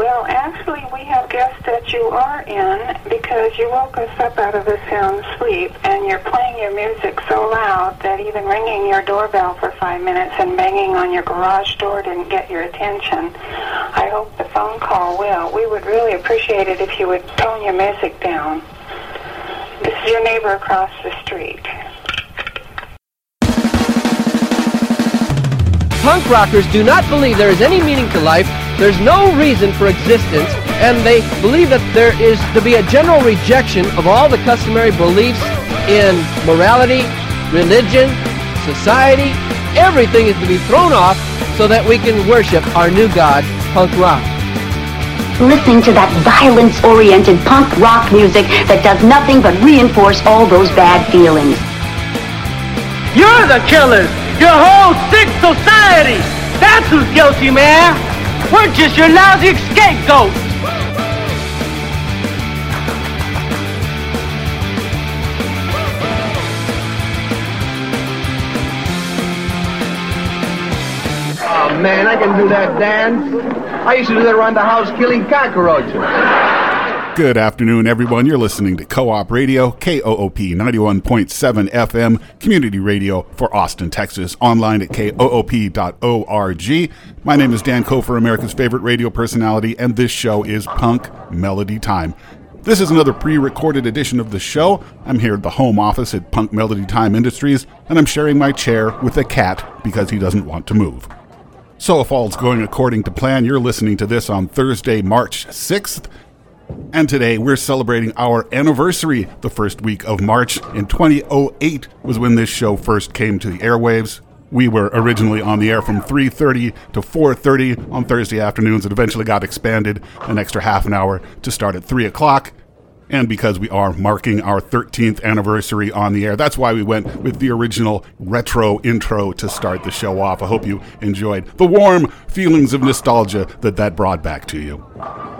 Well, actually, we have guessed that you are in because you woke us up out of a sound sleep and you're playing your music so loud that even ringing your doorbell for five minutes and banging on your garage door didn't get your attention. I hope the phone call will. We would really appreciate it if you would tone your music down. This is your neighbor across the street. Punk rockers do not believe there is any meaning to life, there's no reason for existence, and they believe that there is to be a general rejection of all the customary beliefs in morality, religion, society. Everything is to be thrown off so that we can worship our new god, punk rock. Listening to that violence-oriented punk rock music that does nothing but reinforce all those bad feelings. You're the killers! Your whole sick society! That's who's guilty, man! We're just your lousy scapegoat! Oh man, I can do that dance. I used to do that around the house killing cockroaches. Good afternoon, everyone. You're listening to Co op Radio, KOOP 91.7 FM, community radio for Austin, Texas, online at koop.org. My name is Dan Kofer, America's favorite radio personality, and this show is Punk Melody Time. This is another pre recorded edition of the show. I'm here at the home office at Punk Melody Time Industries, and I'm sharing my chair with a cat because he doesn't want to move. So, if all's going according to plan, you're listening to this on Thursday, March 6th. And today we're celebrating our anniversary. The first week of March in 2008 was when this show first came to the airwaves. We were originally on the air from 3:30 to 4:30 on Thursday afternoons. It eventually got expanded an extra half an hour to start at 3 o'clock. And because we are marking our 13th anniversary on the air, that's why we went with the original retro intro to start the show off. I hope you enjoyed the warm feelings of nostalgia that that brought back to you.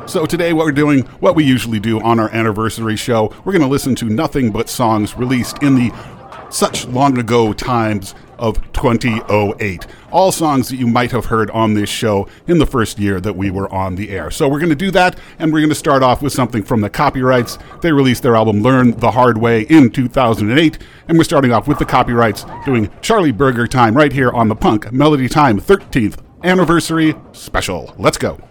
So today, what we're doing, what we usually do on our anniversary show, we're going to listen to nothing but songs released in the such long ago times of 2008. All songs that you might have heard on this show in the first year that we were on the air. So we're going to do that, and we're going to start off with something from the copyrights. They released their album Learn the Hard Way in 2008, and we're starting off with the copyrights doing Charlie Burger Time right here on the Punk Melody Time 13th Anniversary Special. Let's go.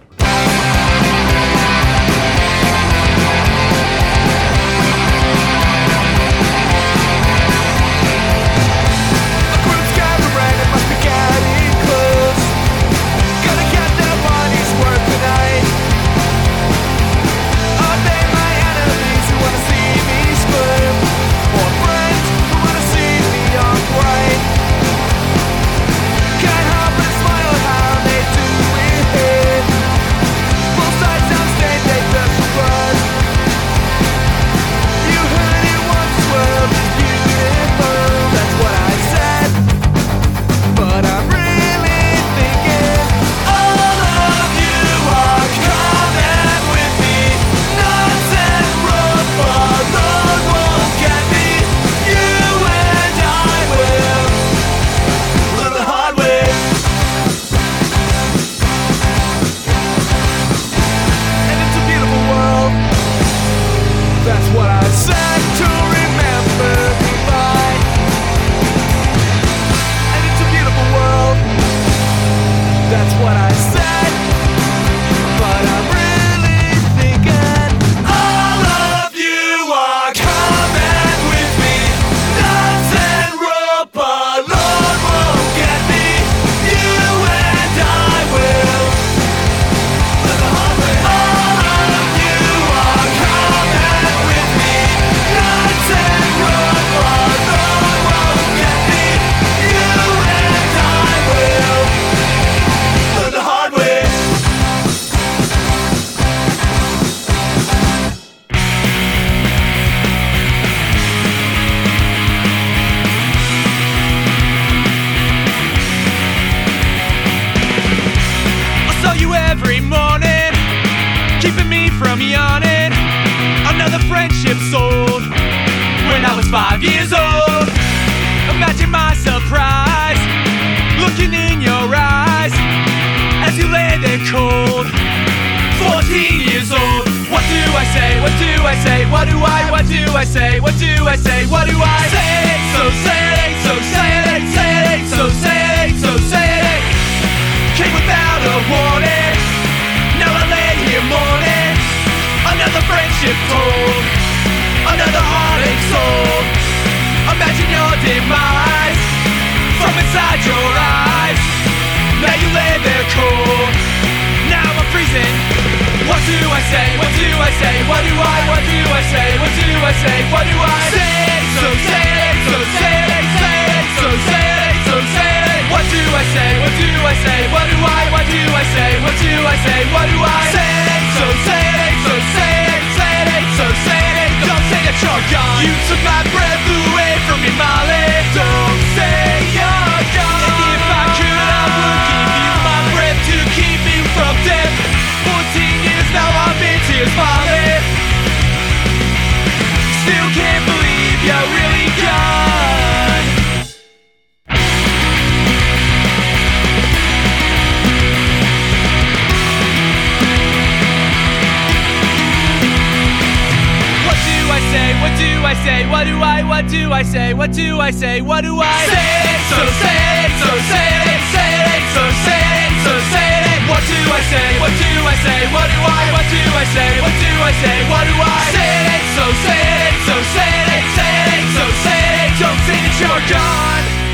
Demise from inside your eyes. Now you lay there cold. Now I'm freezing. What do I say? What do I say? What do I? What do I say? What do I say? What do I say? So say it, so say it, say it, so say it, so say it. What do I say? What do I say? What do I? What do I say? What do I say? What do I say? So say gone. You took my breath away from me, Molly. Do I? What do I say? What do I say? What do I say? it, So say it, so say it, say it, so say it, so say it. What do I say? What do I say? What do I? What do I say? What do I say? What do I say? it, So say it, so say it, say it, so say it. Don't say that you're gone.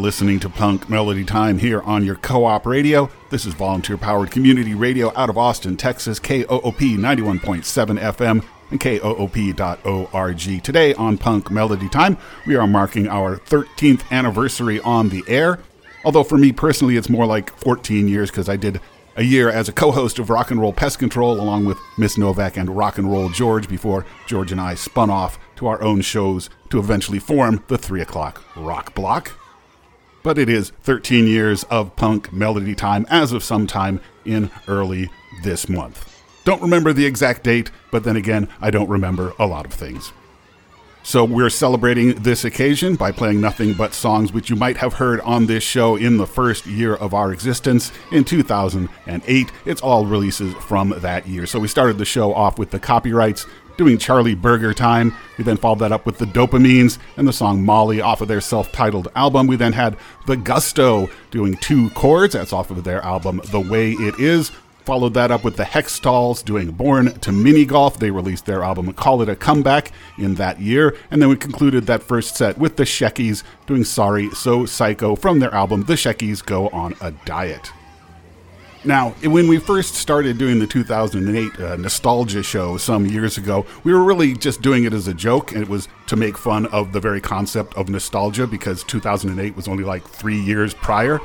Listening to Punk Melody Time here on your co op radio. This is volunteer powered community radio out of Austin, Texas, KOOP 91.7 FM and KOOP.org. Today on Punk Melody Time, we are marking our 13th anniversary on the air. Although for me personally, it's more like 14 years because I did a year as a co host of Rock and Roll Pest Control along with Miss Novak and Rock and Roll George before George and I spun off to our own shows to eventually form the 3 o'clock rock block but it is 13 years of punk melody time as of sometime in early this month. Don't remember the exact date, but then again, I don't remember a lot of things. So we're celebrating this occasion by playing nothing but songs which you might have heard on this show in the first year of our existence in 2008. It's all releases from that year. So we started the show off with the copyrights doing Charlie Burger Time. We then followed that up with the Dopamines and the song Molly off of their self titled album. We then had the Gusto doing Two Chords, that's off of their album The Way It Is. Followed that up with the Hextalls doing Born to Mini Golf. They released their album Call It a Comeback in that year. And then we concluded that first set with the Sheckies doing Sorry So Psycho from their album The Sheckies Go on a Diet. Now, when we first started doing the 2008 uh, nostalgia show some years ago, we were really just doing it as a joke, and it was to make fun of the very concept of nostalgia because 2008 was only like three years prior.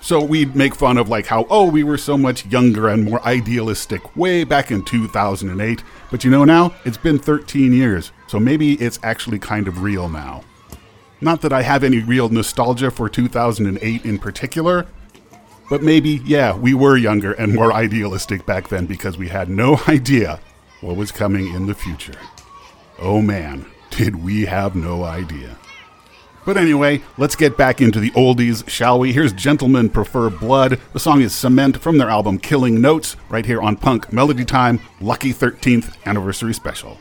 So we'd make fun of like how, oh, we were so much younger and more idealistic way back in 2008. But you know now, it's been 13 years, so maybe it's actually kind of real now. Not that I have any real nostalgia for 2008 in particular, but maybe, yeah, we were younger and more idealistic back then because we had no idea what was coming in the future. Oh man, did we have no idea. But anyway, let's get back into the oldies, shall we? Here's Gentlemen Prefer Blood. The song is Cement from their album Killing Notes, right here on Punk Melody Time, Lucky 13th Anniversary Special.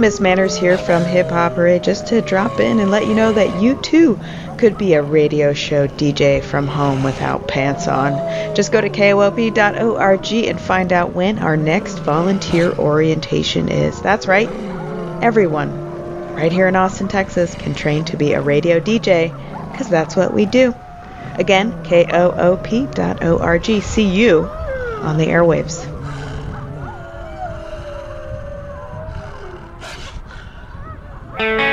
Miss Manners here from Hip Hop Parade just to drop in and let you know that you too could be a radio show DJ from home without pants on. Just go to KOOP.org and find out when our next volunteer orientation is. That's right, everyone right here in Austin, Texas can train to be a radio DJ because that's what we do. Again, KOOP.org. See you on the airwaves. Bye.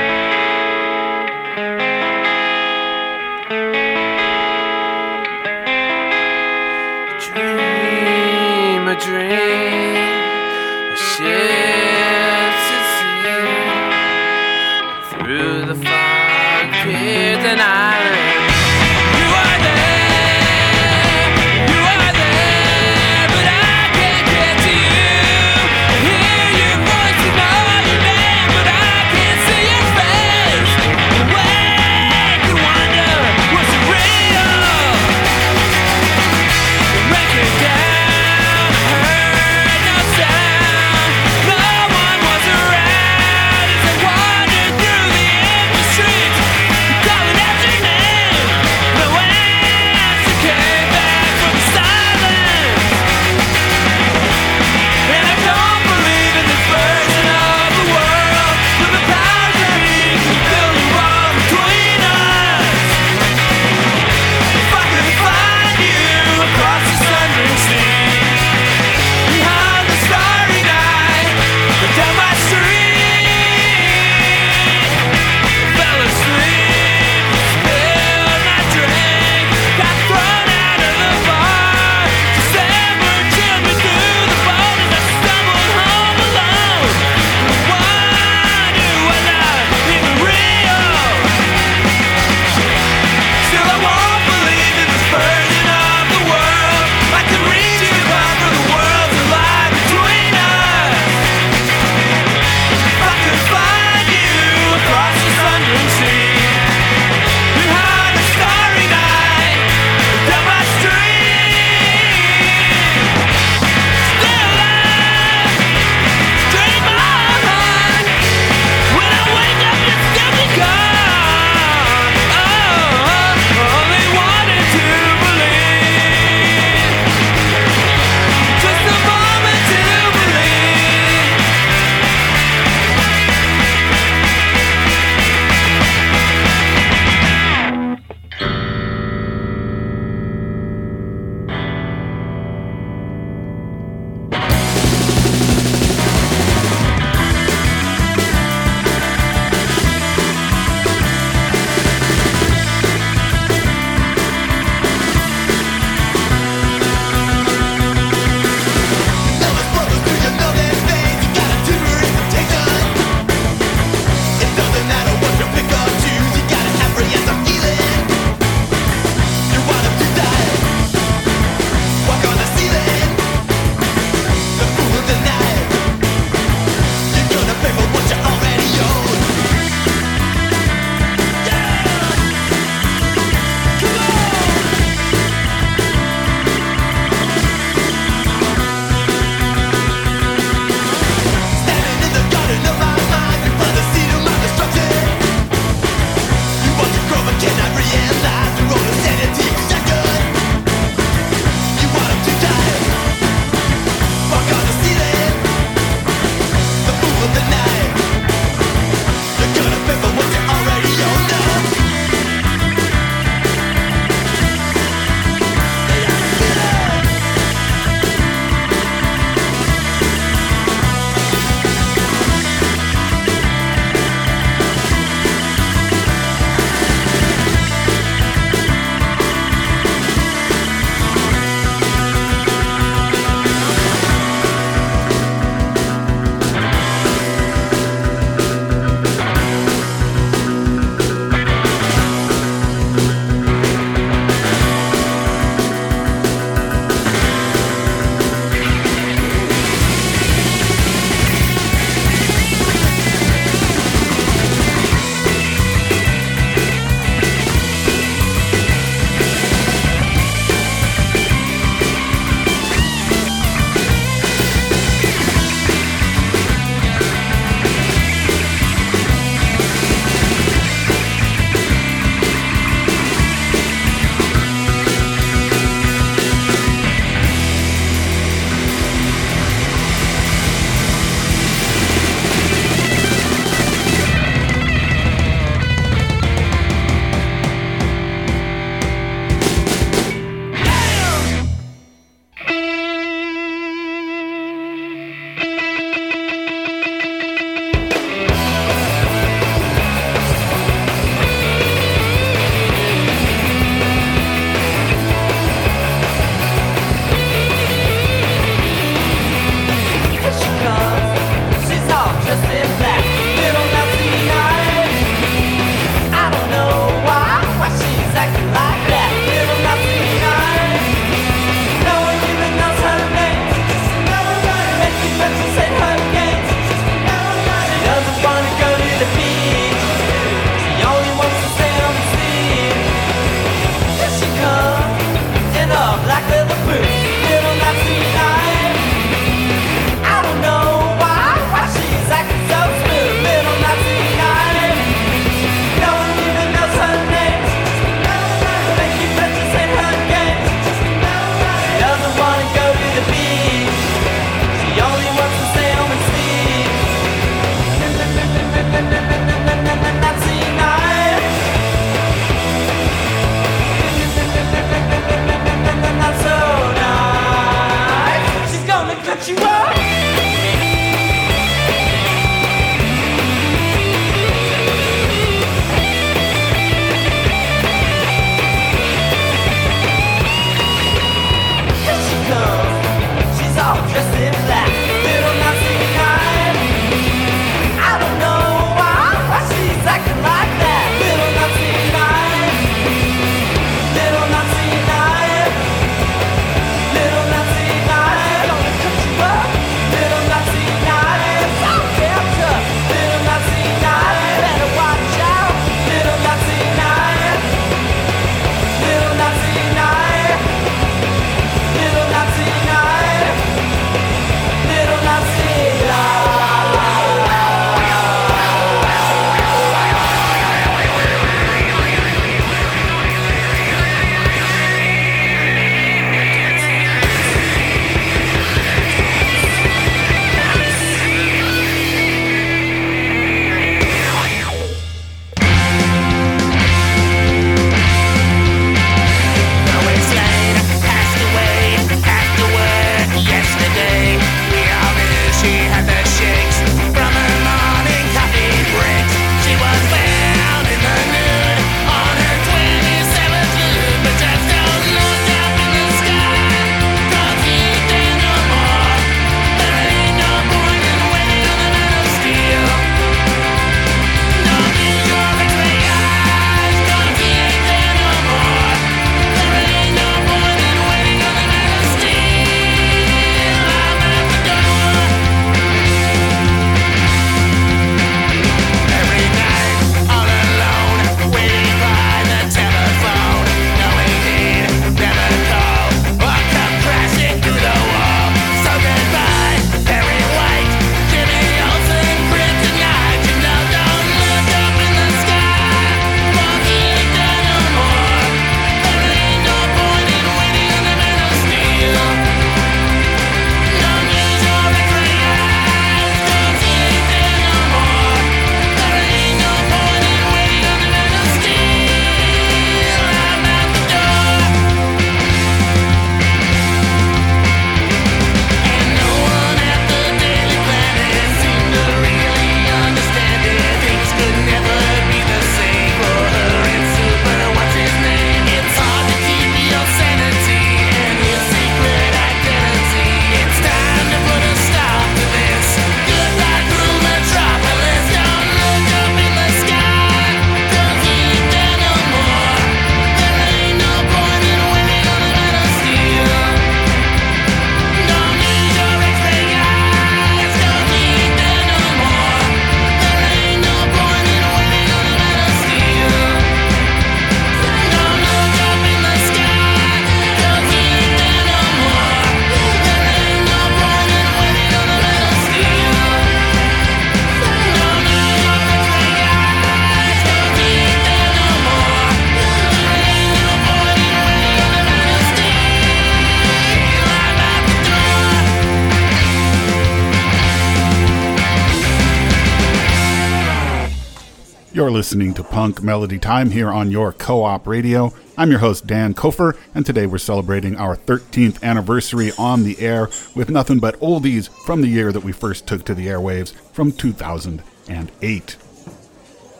Listening to Punk Melody Time here on your co op radio. I'm your host, Dan Kofer, and today we're celebrating our 13th anniversary on the air with nothing but oldies from the year that we first took to the airwaves from 2008.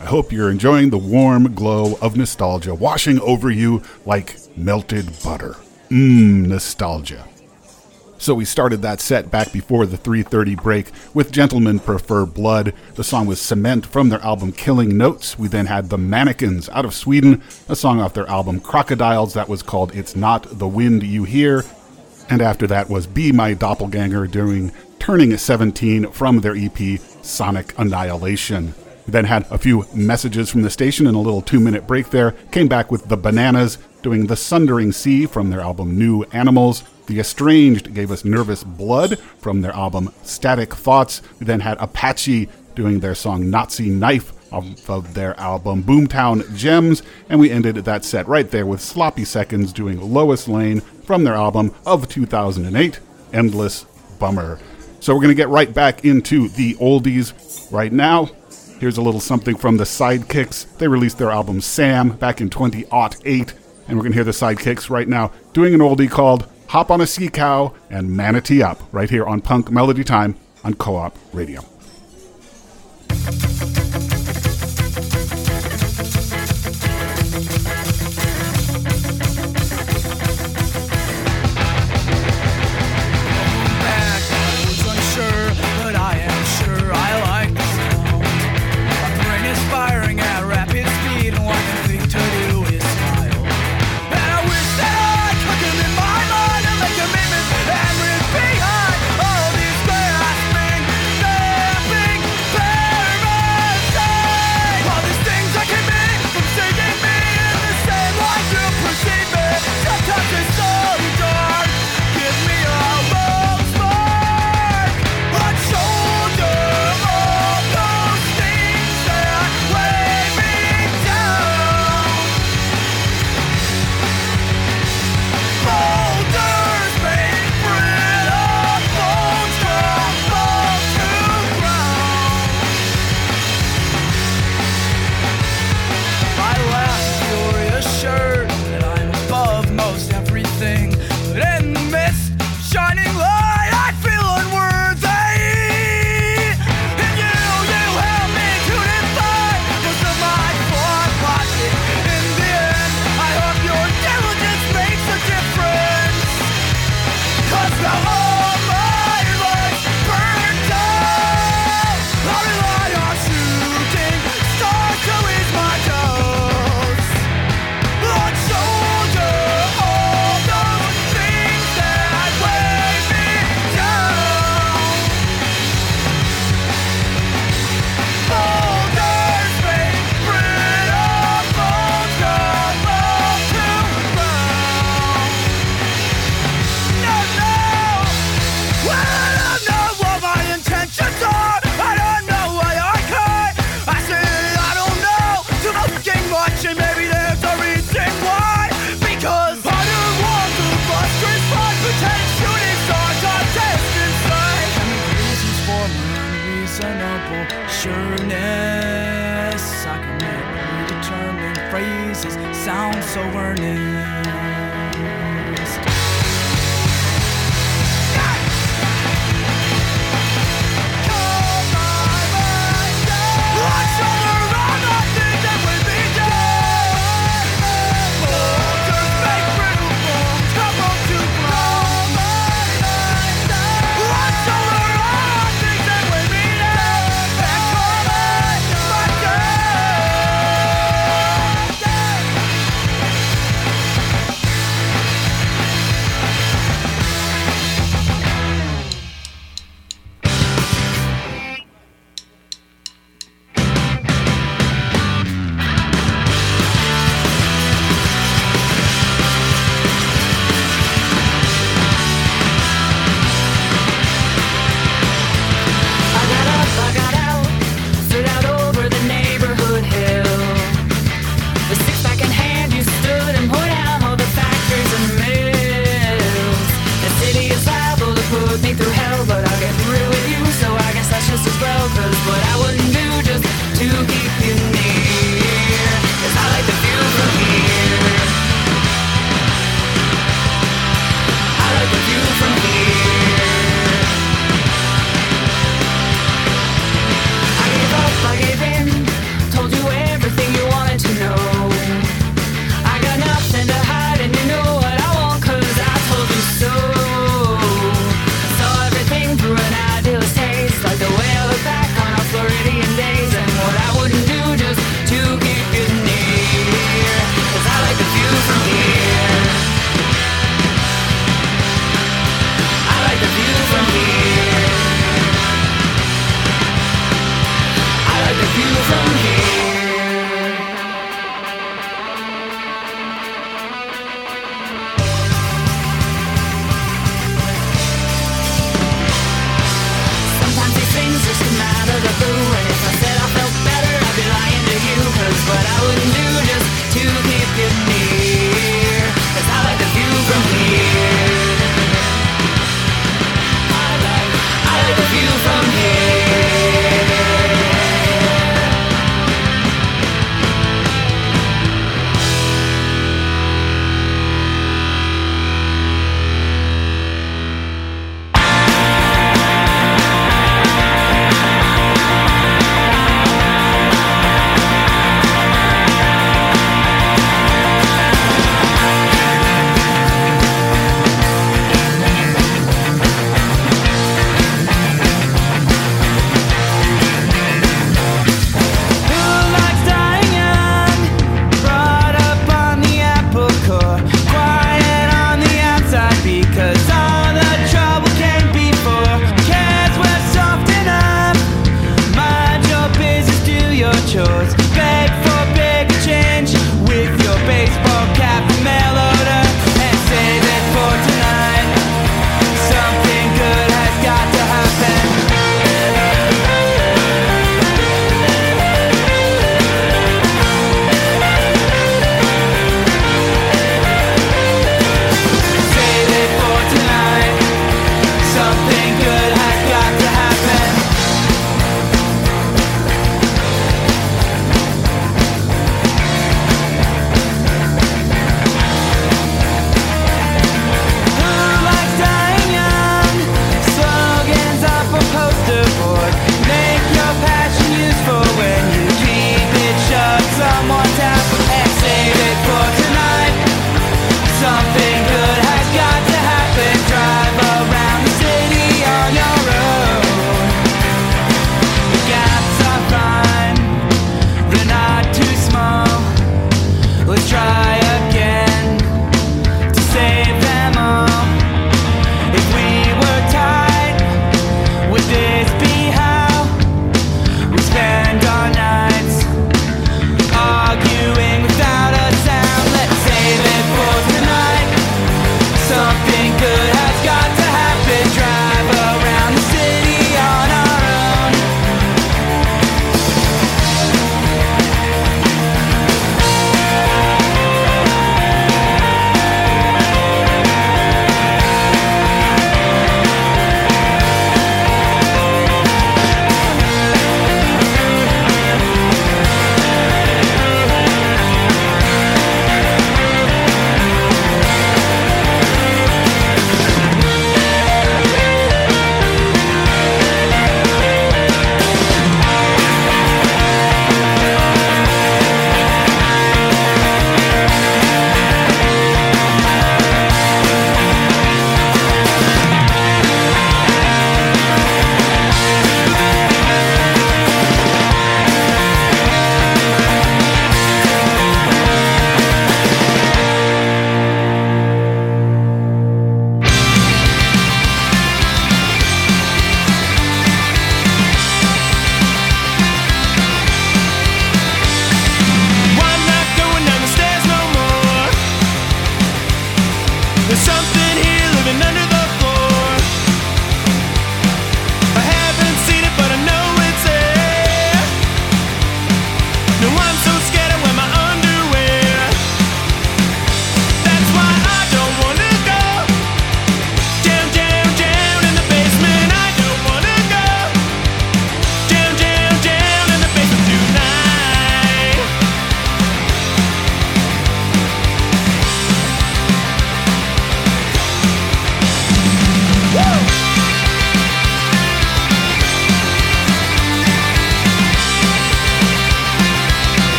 I hope you're enjoying the warm glow of nostalgia washing over you like melted butter. Mmm, nostalgia. So we started that set back before the 3:30 break with Gentlemen Prefer Blood. The song was Cement from their album Killing Notes. We then had The Mannequins out of Sweden, a song off their album Crocodiles that was called It's Not the Wind You Hear. And after that was Be My Doppelganger doing Turning 17 from their EP Sonic Annihilation. We then had a few messages from the station and a little two minute break there. Came back with The Bananas doing The Sundering Sea from their album New Animals. The Estranged gave us Nervous Blood from their album Static Thoughts. We then had Apache doing their song Nazi Knife off of their album Boomtown Gems. And we ended that set right there with Sloppy Seconds doing Lois Lane from their album of 2008, Endless Bummer. So we're going to get right back into the oldies right now. Here's a little something from the Sidekicks. They released their album Sam back in 2008, and we're going to hear the Sidekicks right now doing an oldie called Hop on a Sea Cow and Manatee Up right here on Punk Melody Time on Co op Radio.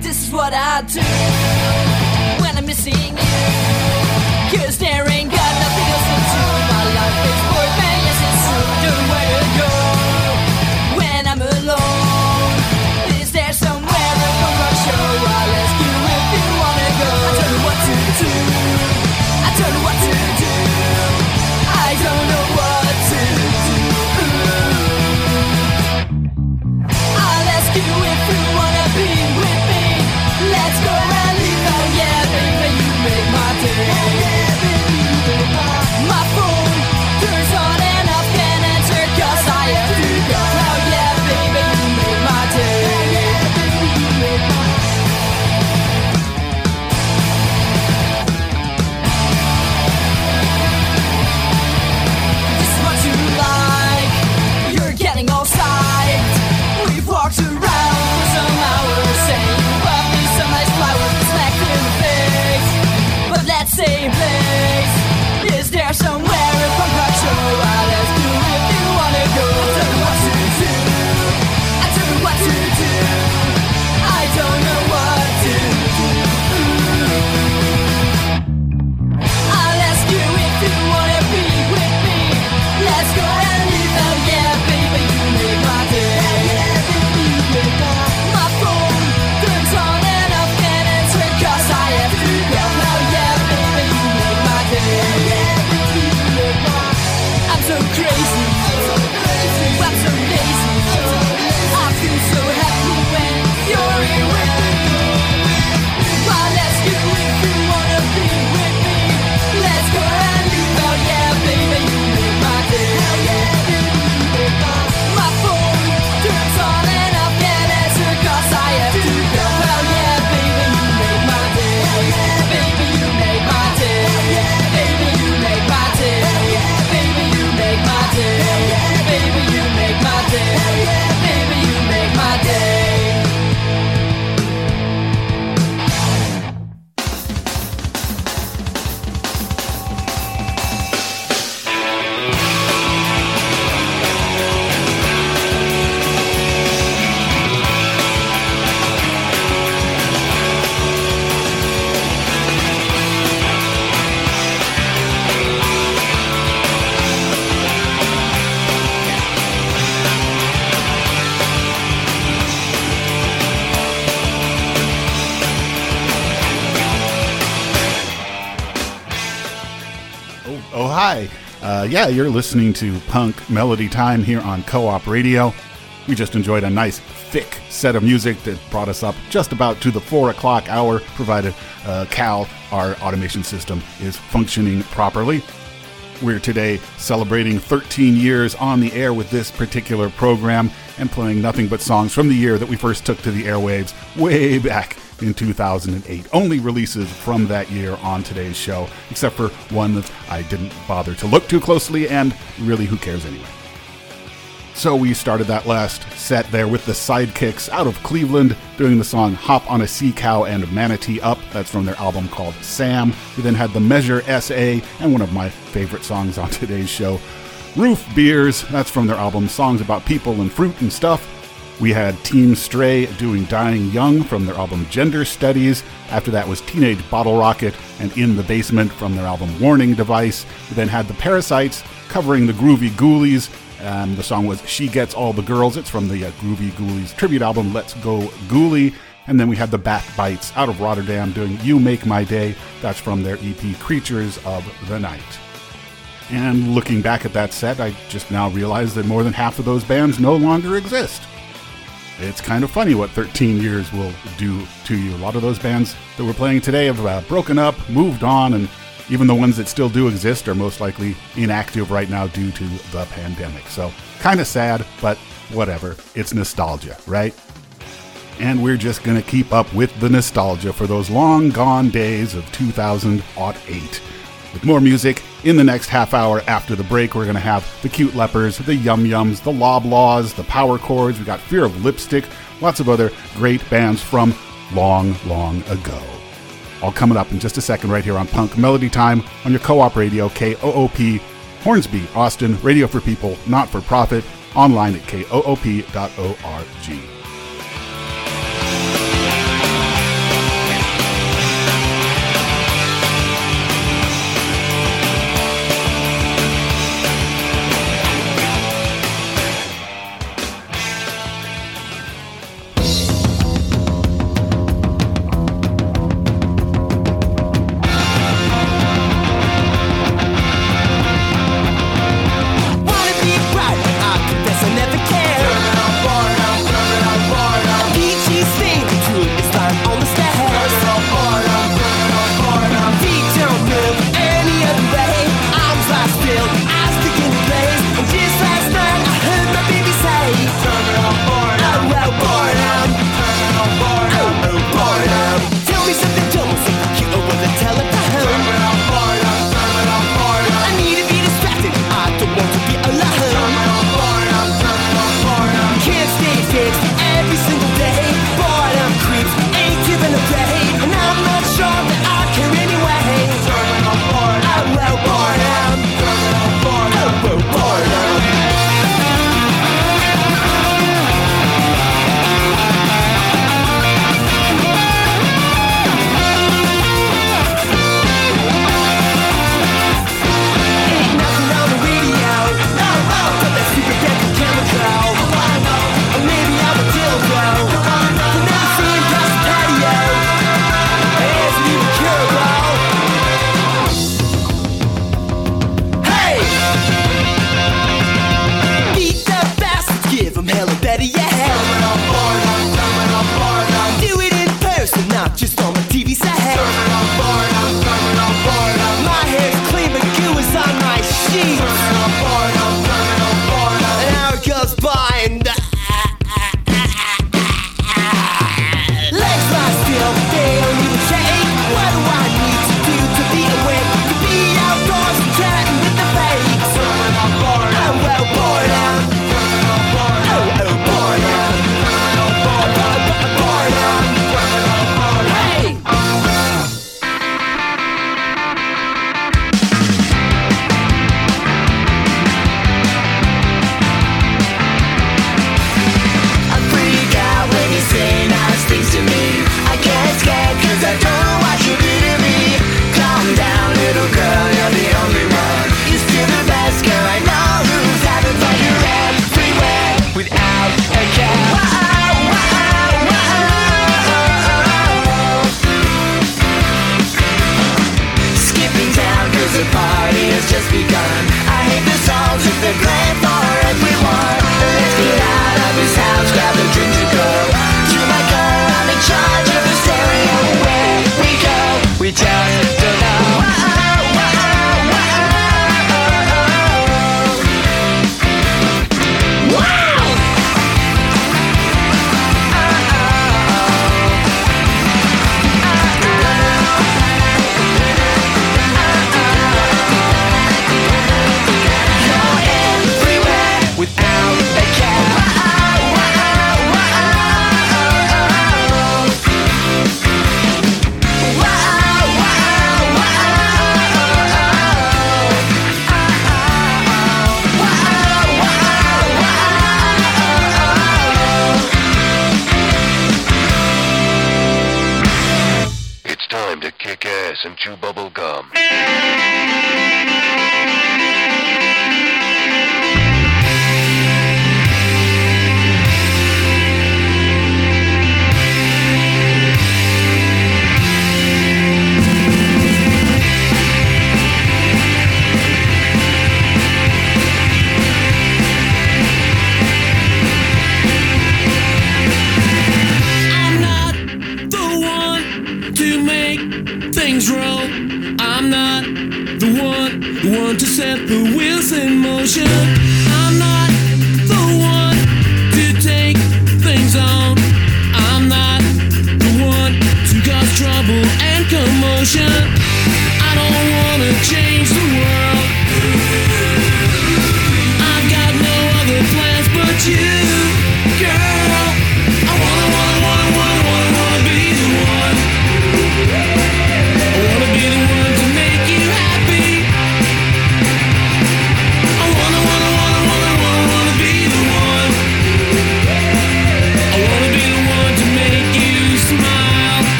This is what I do when I'm missing you. Uh, yeah, you're listening to Punk Melody Time here on Co op Radio. We just enjoyed a nice, thick set of music that brought us up just about to the four o'clock hour, provided uh, Cal, our automation system, is functioning properly. We're today celebrating 13 years on the air with this particular program and playing nothing but songs from the year that we first took to the airwaves way back in 2008. Only releases from that year on today's show, except for one that I didn't bother to look too closely, and really, who cares anyway? So we started that last set there with the Sidekicks out of Cleveland doing the song Hop on a Sea Cow and Manatee Up. That's from their album called Sam. We then had the Measure SA and one of my favorite songs on today's show, Roof Beers. That's from their album Songs About People and Fruit and Stuff. We had Team Stray doing Dying Young from their album Gender Studies. After that was Teenage Bottlerocket and In the Basement from their album Warning Device. We then had the Parasites covering the Groovy Ghoulies. Um, the song was She Gets All the Girls. It's from the uh, Groovy Ghoulies tribute album Let's Go Ghoulie. And then we had the Bat Backbites out of Rotterdam doing You Make My Day. That's from their EP Creatures of the Night. And looking back at that set, I just now realized that more than half of those bands no longer exist. It's kind of funny what 13 years will do to you. A lot of those bands that we're playing today have uh, broken up, moved on, and even the ones that still do exist are most likely inactive right now due to the pandemic. So, kind of sad, but whatever. It's nostalgia, right? And we're just going to keep up with the nostalgia for those long gone days of 2008. With more music in the next half hour after the break, we're going to have the Cute Lepers, the Yum Yums, the Loblaws, the Power Chords. We got Fear of Lipstick, lots of other great bands from long, long ago. All coming up in just a second, right here on Punk Melody Time on your co op radio, KOOP, Hornsby, Austin, radio for people, not for profit, online at koop.org.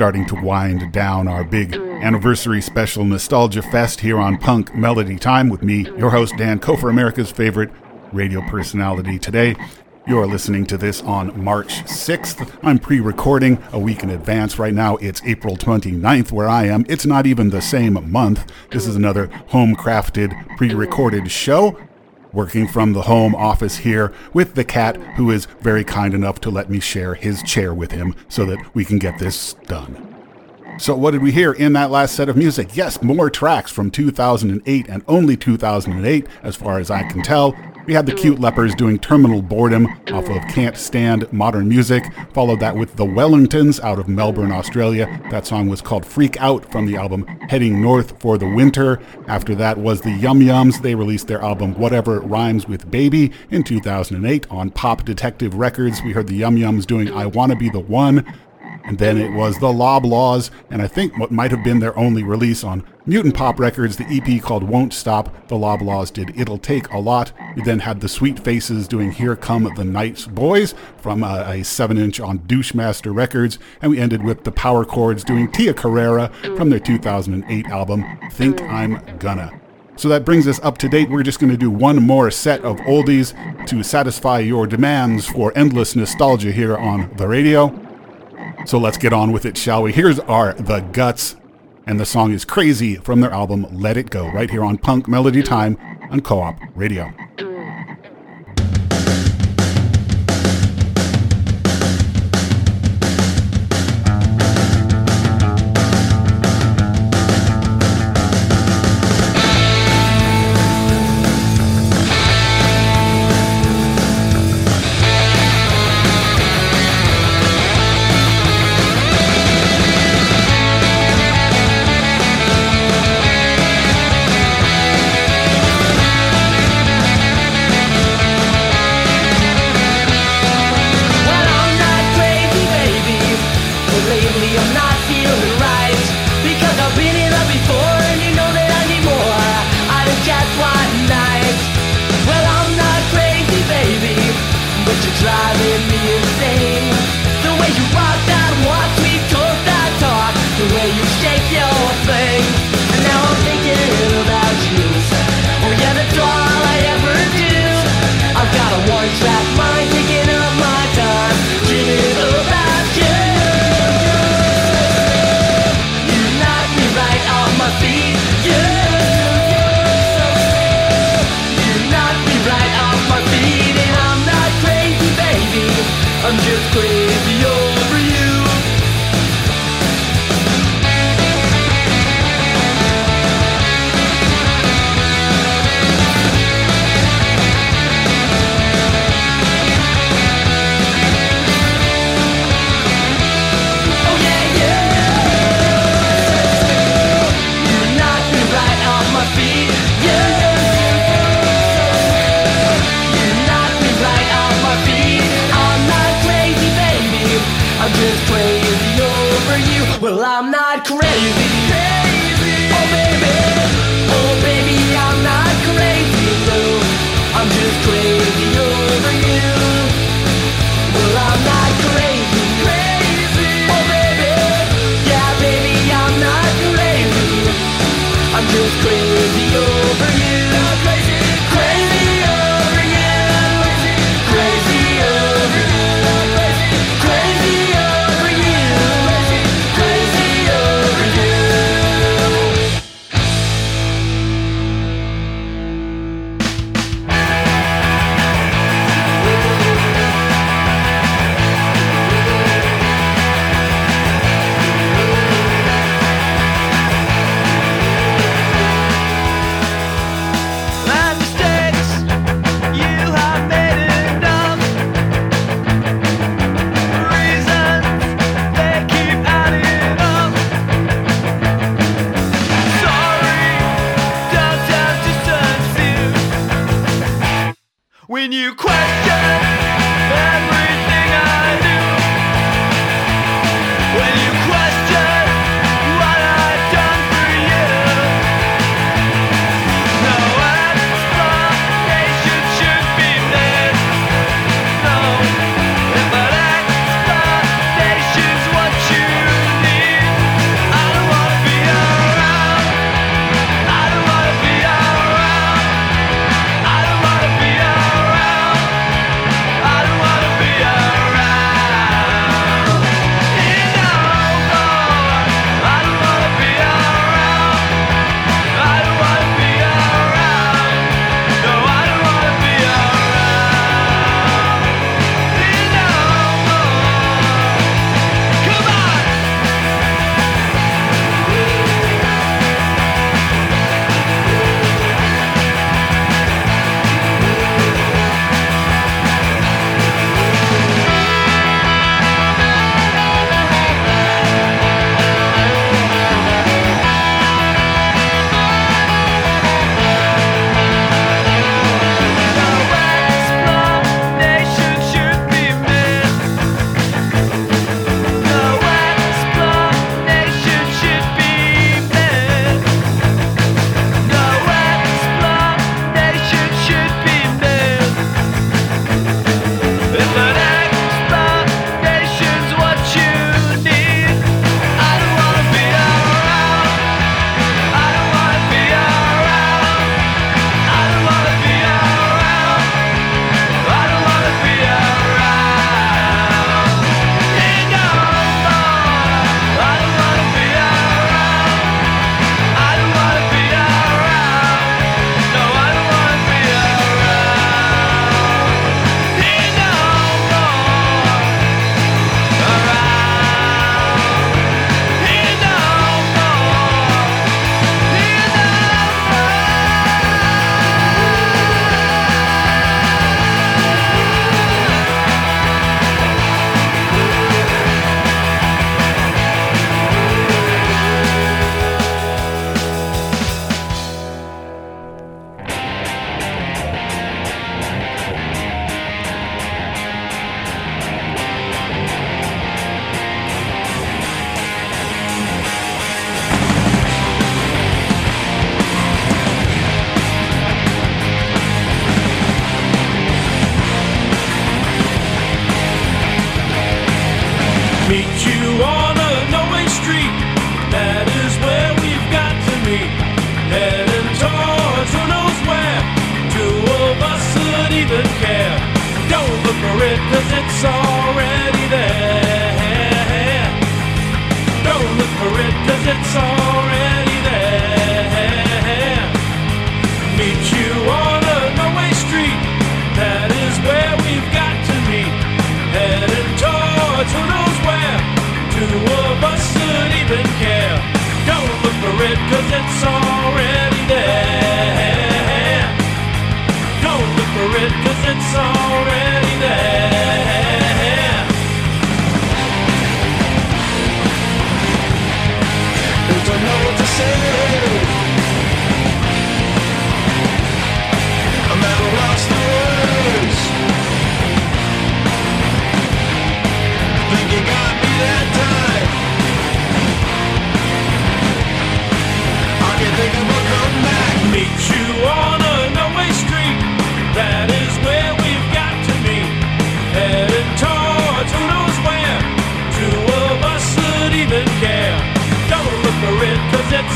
starting to wind down our big anniversary special Nostalgia Fest here on Punk Melody Time with me, your host, Dan Kofer, America's favorite radio personality today. You're listening to this on March 6th. I'm pre recording a week in advance. Right now, it's April 29th where I am. It's not even the same month. This is another home crafted, pre recorded show. Working from the home office here with the cat, who is very kind enough to let me share his chair with him so that we can get this done. So, what did we hear in that last set of music? Yes, more tracks from 2008 and only 2008, as far as I can tell. We had the Cute Lepers doing Terminal Boredom off of Can't Stand Modern Music. Followed that with the Wellingtons out of Melbourne, Australia. That song was called Freak Out from the album Heading North for the Winter. After that was the Yum Yums. They released their album Whatever Rhymes with Baby in 2008 on Pop Detective Records. We heard the Yum Yums doing I Wanna Be the One. Then it was the Lob Laws, and I think what might have been their only release on Mutant Pop Records, the EP called Won't Stop. The Lob Laws did It'll Take a Lot. We then had the Sweet Faces doing Here Come the Nights Boys from uh, a, a 7 inch on Douchemaster Records. And we ended with the Power Chords doing Tia Carrera from their 2008 album, Think I'm Gonna. So that brings us up to date. We're just going to do one more set of oldies to satisfy your demands for endless nostalgia here on the radio. So let's get on with it, shall we? Here's our The Guts, and the song is Crazy from their album Let It Go, right here on Punk Melody Time on KOOP Radio. Cause it's already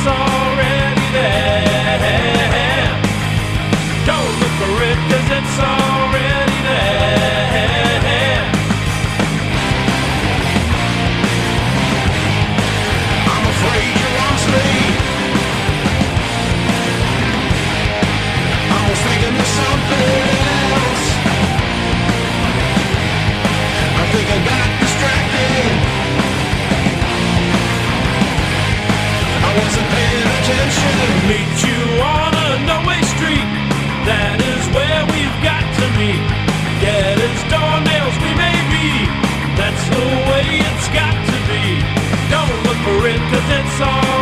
song. Meet you on a no-way street. That is where we've got to meet. Dead as we may be. That's the way it's got to be. Don't look for it 'cause it's all.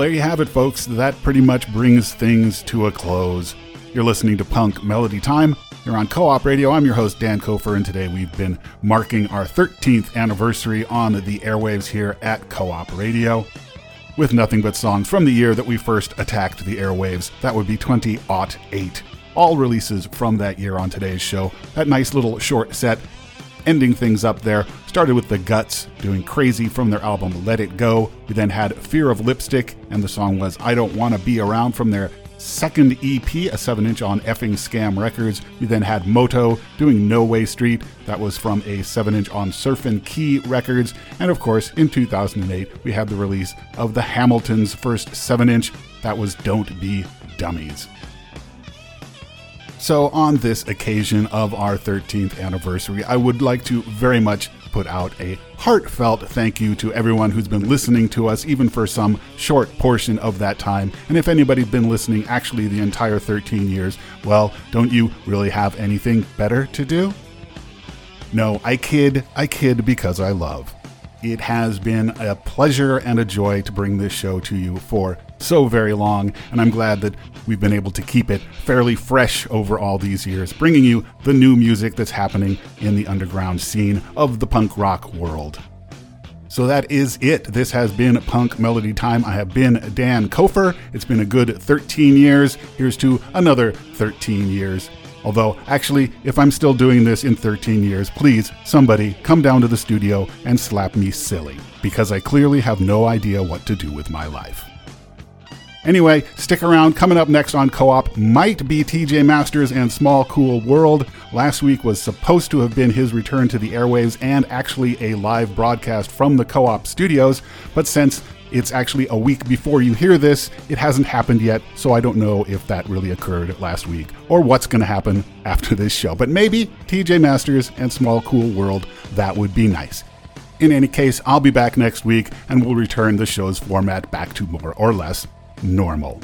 There you have it, folks. That pretty much brings things to a close. You're listening to Punk Melody Time. You're on KOOP Radio. I'm your host, Dan Kofer, and today we've been marking our 13th anniversary on the airwaves here at KOOP Radio with nothing but songs from the year that we first attacked the airwaves. That would be 2008. All releases from that year on today's show. That nice little short set ending things up there. Started with The Guts doing Crazy from their album Let It Go. We then had Fear of Lipstick, and the song was I Don't Want to Be Around from their second EP, a 7 inch on Effing Scam Records. We then had Moto doing No Way Street. That was from a 7 inch on Surfin' Ki Records. And of course, in 2008, we had the release of the Hamiltons' first 7 inch. That was Don't Be Dummies. So, on this occasion of our 13th anniversary, I would like to very much put out a heartfelt thank you to everyone who's been listening to us, even for some short portion of that time. And if anybody's been listening actually the entire 13 years, well, don't you really have anything better to do? No, I kid, I kid because I love. It has been a pleasure and a joy to bring this show to you for so very long, and I'm glad that we've been able to keep it fairly fresh over all these years, bringing you the new music that's happening in the underground scene of the punk rock world. So that is it. This has been Punk Melody Time. I have been Dan Kofer. It's been a good 13 years. Here's to another 13 years. Although, actually, if I'm still doing this in 13 years, please, somebody come down to the studio and slap me silly, because I clearly have no idea what to do with my life. Anyway, stick around. Coming up next on KOOP might be TJ Masters and Small Cool World. Last week was supposed to have been his return to the airwaves and actually a live broadcast from the KOOP studios, but since it's actually a week before you hear this, it hasn't happened yet, so I don't know if that really occurred last week or what's going to happen after this show. But maybe TJ Masters and Small Cool World, that would be nice. In any case, I'll be back next week and we'll return the show's format back to more or less normal.